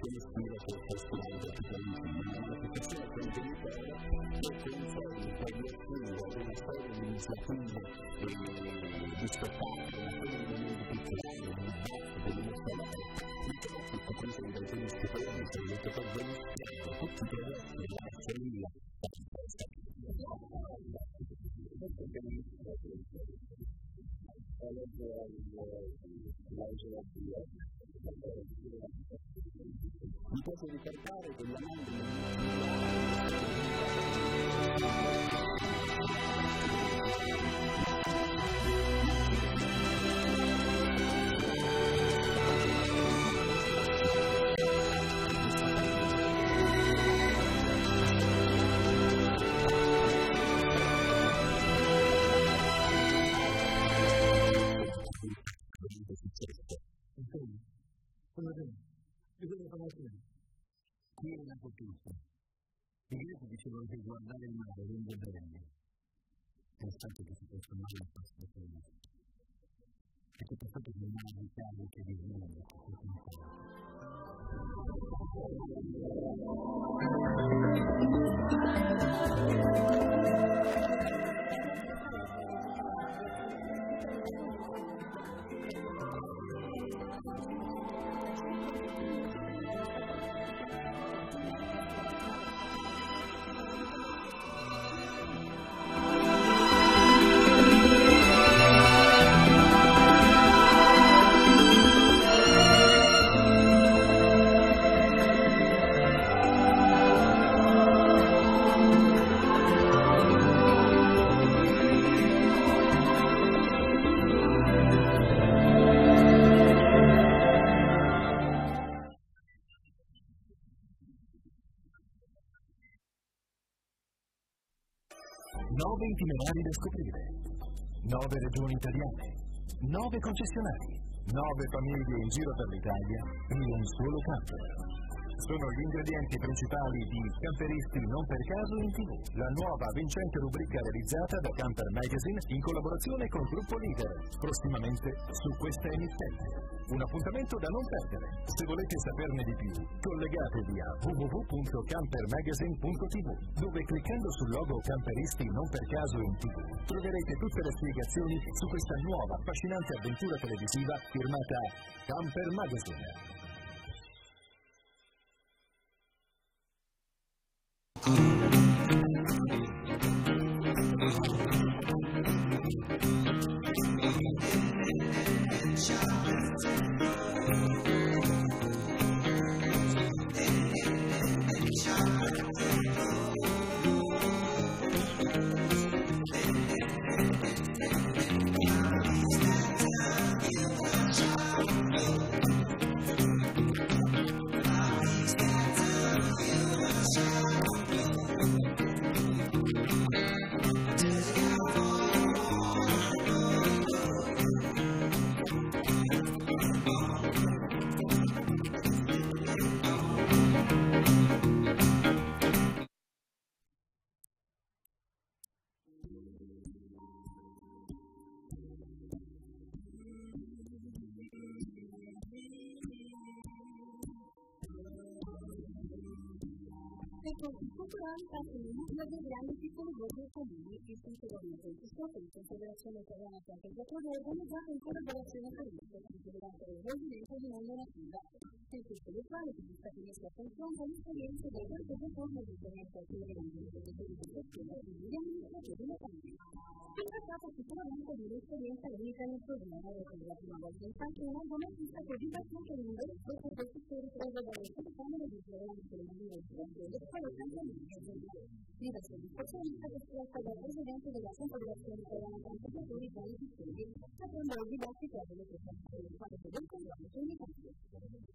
Delle manifestazioni ricercare quella mandria. È tutto. I greci dicevano che guardare il mare rende bene. Pensate che si possa mai in questo paese. E che pensate che il mare vi viene, che questo non fa. Itinerari da scoprire, nove regioni italiane, nove concessionari, nove famiglie in giro per l'Italia e un solo camper. Sono gli ingredienti principali di Camperisti non per caso in TV, la nuova vincente rubrica realizzata da Camper Magazine in collaborazione con Gruppo Leader, prossimamente su questa emittente. Un appuntamento da non perdere. Se volete saperne di più, collegatevi a www.campermagazine.tv, dove cliccando sul logo Camperisti non per caso in TV troverete tutte le spiegazioni su questa nuova affascinante avventura televisiva firmata Camper Magazine. Thank you. Cultural Brasil, uma das grandes psicologias do Comune e culturalmente existentes, em federação nacional da Santa de Acordo, já em colaboração com a Lista, que deverá ser o regimento de uma normativa. Sem que o Estado que está com essa função, vamos também se dar a reforma de internet da Câmara de Defesa da Sociedade e da Administrativa da Câmara. È trattato sicuramente di un'esperienza unica nel problema e per la prima volta infatti un argomento è stato dibattuto in lungo dopo che si è ripreso dalle telecamere di per l'università del quale tanto Diverse discussioni state espresse dal Presidente della Confederazione Italiana Transportatori Gianni Piccoli, secondo il dibattito delle prestazioni del fatto del confronto in Italia.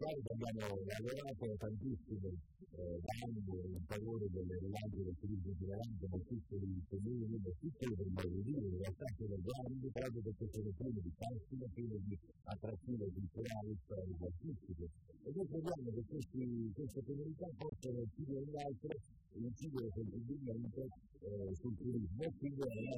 Noi abbiamo lavorato tantissimo eh, anni in favore del rilancio del turismo itinerante da piccoli comuni, da piccoli per modo di dire, in realtà sono grandi proprio perché sono pieni di fascino, pieni di attrattive culturali, storiche, artistiche. E noi crediamo che questi, queste comunità possano più di ogni altro incidere sensibilmente eh, sul turismo quindi è una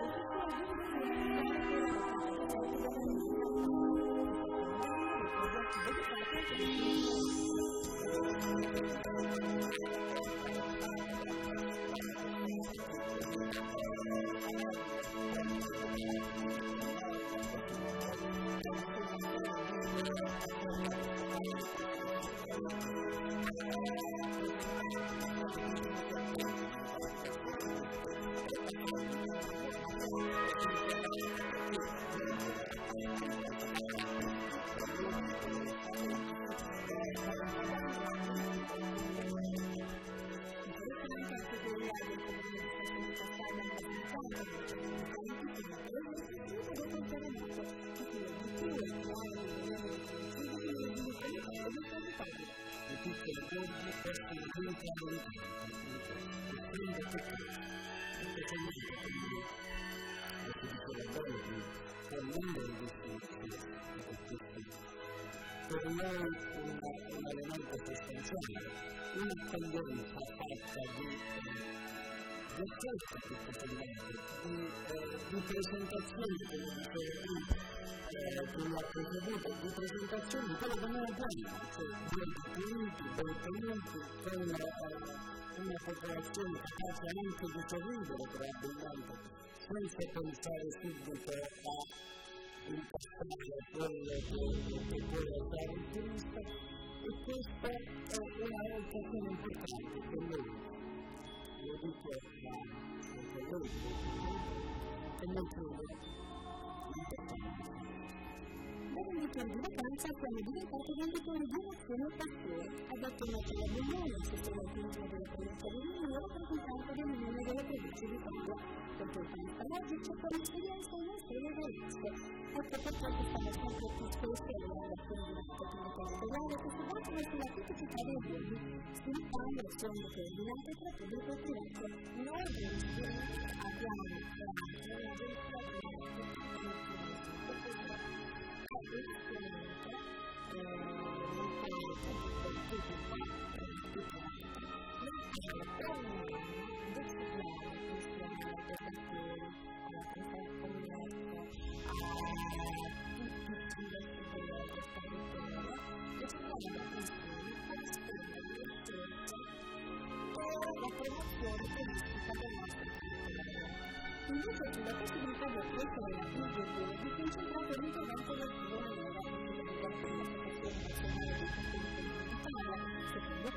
Per noi un, un elemento sostanziale, un'accoglienza fatta di, di accesso a questo segmento, di, di presentazione, come dicevo prima, come ha preceduto, di presentazione di quello che noi abbiamo, cioè dei detenuti, dei tenuti, con una popolazione capace anche di sorridere probabilmente, senza pensare subito a impostare quello che può essere un turista e questa è una occasione importante per noi. Lo dico a colleghi credo importante. Dopo un weekend di vacanza siamo diventati venditori di un'azione passione, adatto a Natalia Bugnone, sistema turismo della provincia di Rimini e rappresentante dell'Unione delle province d'Italia, perché il Paese c'è per l'esperienza in una storia da rischio. Ecco perché quest'anno sempre più spesso le relazioni di un'azione territoriale che si basano sulla tipicità dei luoghi, sviluppando azioni coordinate tra pubblico e privato, in ordine di a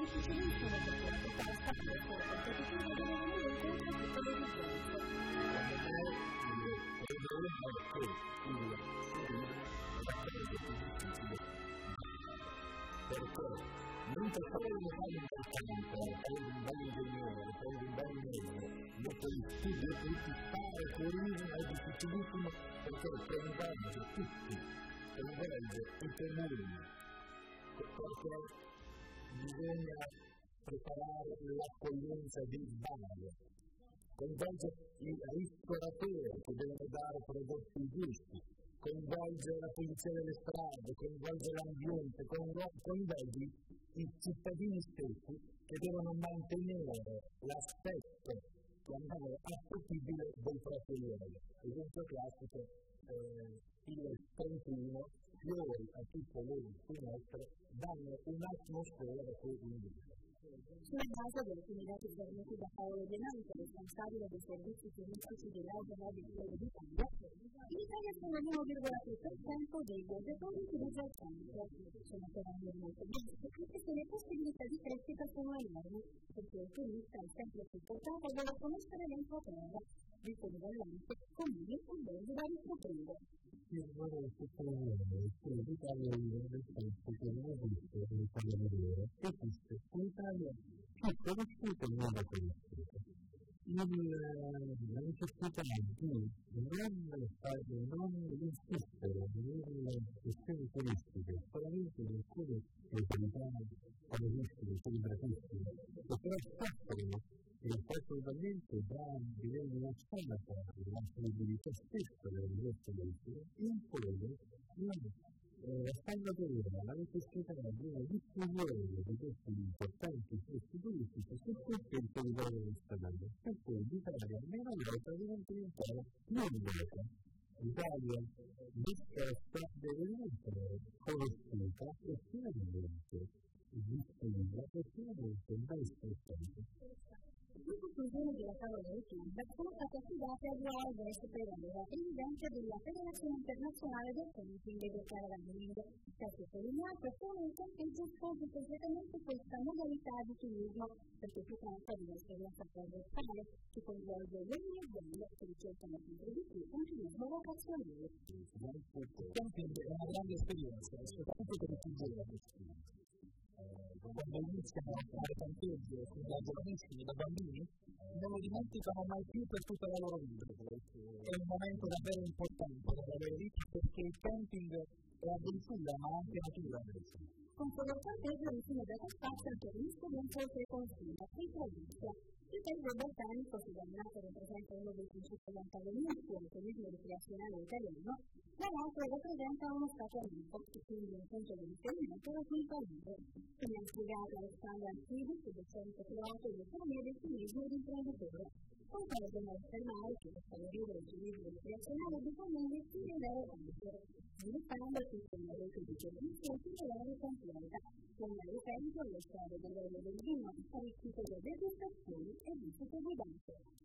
il sistema non per fare un bel importante, fare un bel ingegnere, fare un bel medico, dopo il studio tutti fare turismo è difficilissimo perché coinvolge tutti, coinvolge i comuni, perché bisogna preparare l'accoglienza di base, coinvolge i ristoratori che devono dare prodotti giusti, coinvolge la pulizia delle strade, coinvolge l'ambiente, coinvolge i cittadini stessi che devono mantenere l'aspetto chiamiamolo appetibile del proprio livello. Esempio classico, eh, il 31 fiori a tutte le finestre danno un'atmosfera da cui indicare. Sulla base delle comunità fornite da Paolo De responsabile dei servizi turistici dell'Auto Mobile d'Italia, in Italia sono l'1,3% dei viaggiatori che utilizza il campo. Sono però molto bassi, anche se le possibilità di crescita sono enormi, perché il turista è sempre più portato a voler conoscere l'entroterra, di conseguenza comuni e belli da riscoprire. Io vorrei sottolineare che l'Italia vive nel senso che non esiste l'Italia migliore, esiste un'Italia più conosciuta e non conosciuta. La necessità di non, e assolutamente da livello nazionale la credibilità stessa delle diverse leggi impone una salvaguardia la necessità di una diffusione di questi importanti flussi turistici su tutto il territorio nazionale, per cui l'Italia almeno volta deve diventare non volta. L'Italia disposta deve diventare conosciuta e finalmente diffusa e finalmente mai sfruttata. Dice que viene de los Estados Unidos, la capacidad de ayudar de este la presidente de la Federación Internacional de Tenis de Cargamento, que se coordinata con un concurso público diretamente por esta modalidad de turismo, porque se trata de una experiencia transversal que convierte el nivel de la introducir un turismo vocacional. Es una gran experiencia, es un poco de quando iniziano a fare campeggio da giovanissimi, da bambini, non lo dimenticano mai più per tutta la loro vita. È un momento davvero importante per avere vita perché il camping è avventura ma anche natura. Con quello campeggio infine dato spazio al turismo di un oltre confine, in provincia. Il tempo botanico, considerato rappresenta uno dei principali antagonisti del turismo ricreazionale italiano, dall'altro rappresenta uno stato amico, e quindi un punto di riferimento da cui partire. Come ha spiegato Alessandro Antibi, docente privato di economia del turismo ed imprenditore. Un paese può affermare che per vivere il turismo internazionale bisogna investire nelle banche, sviluppando il sistema di servizi e tutelare la completa, come ad esempio le strade dell'olio del vino, il tipo di degustazioni e di guidate.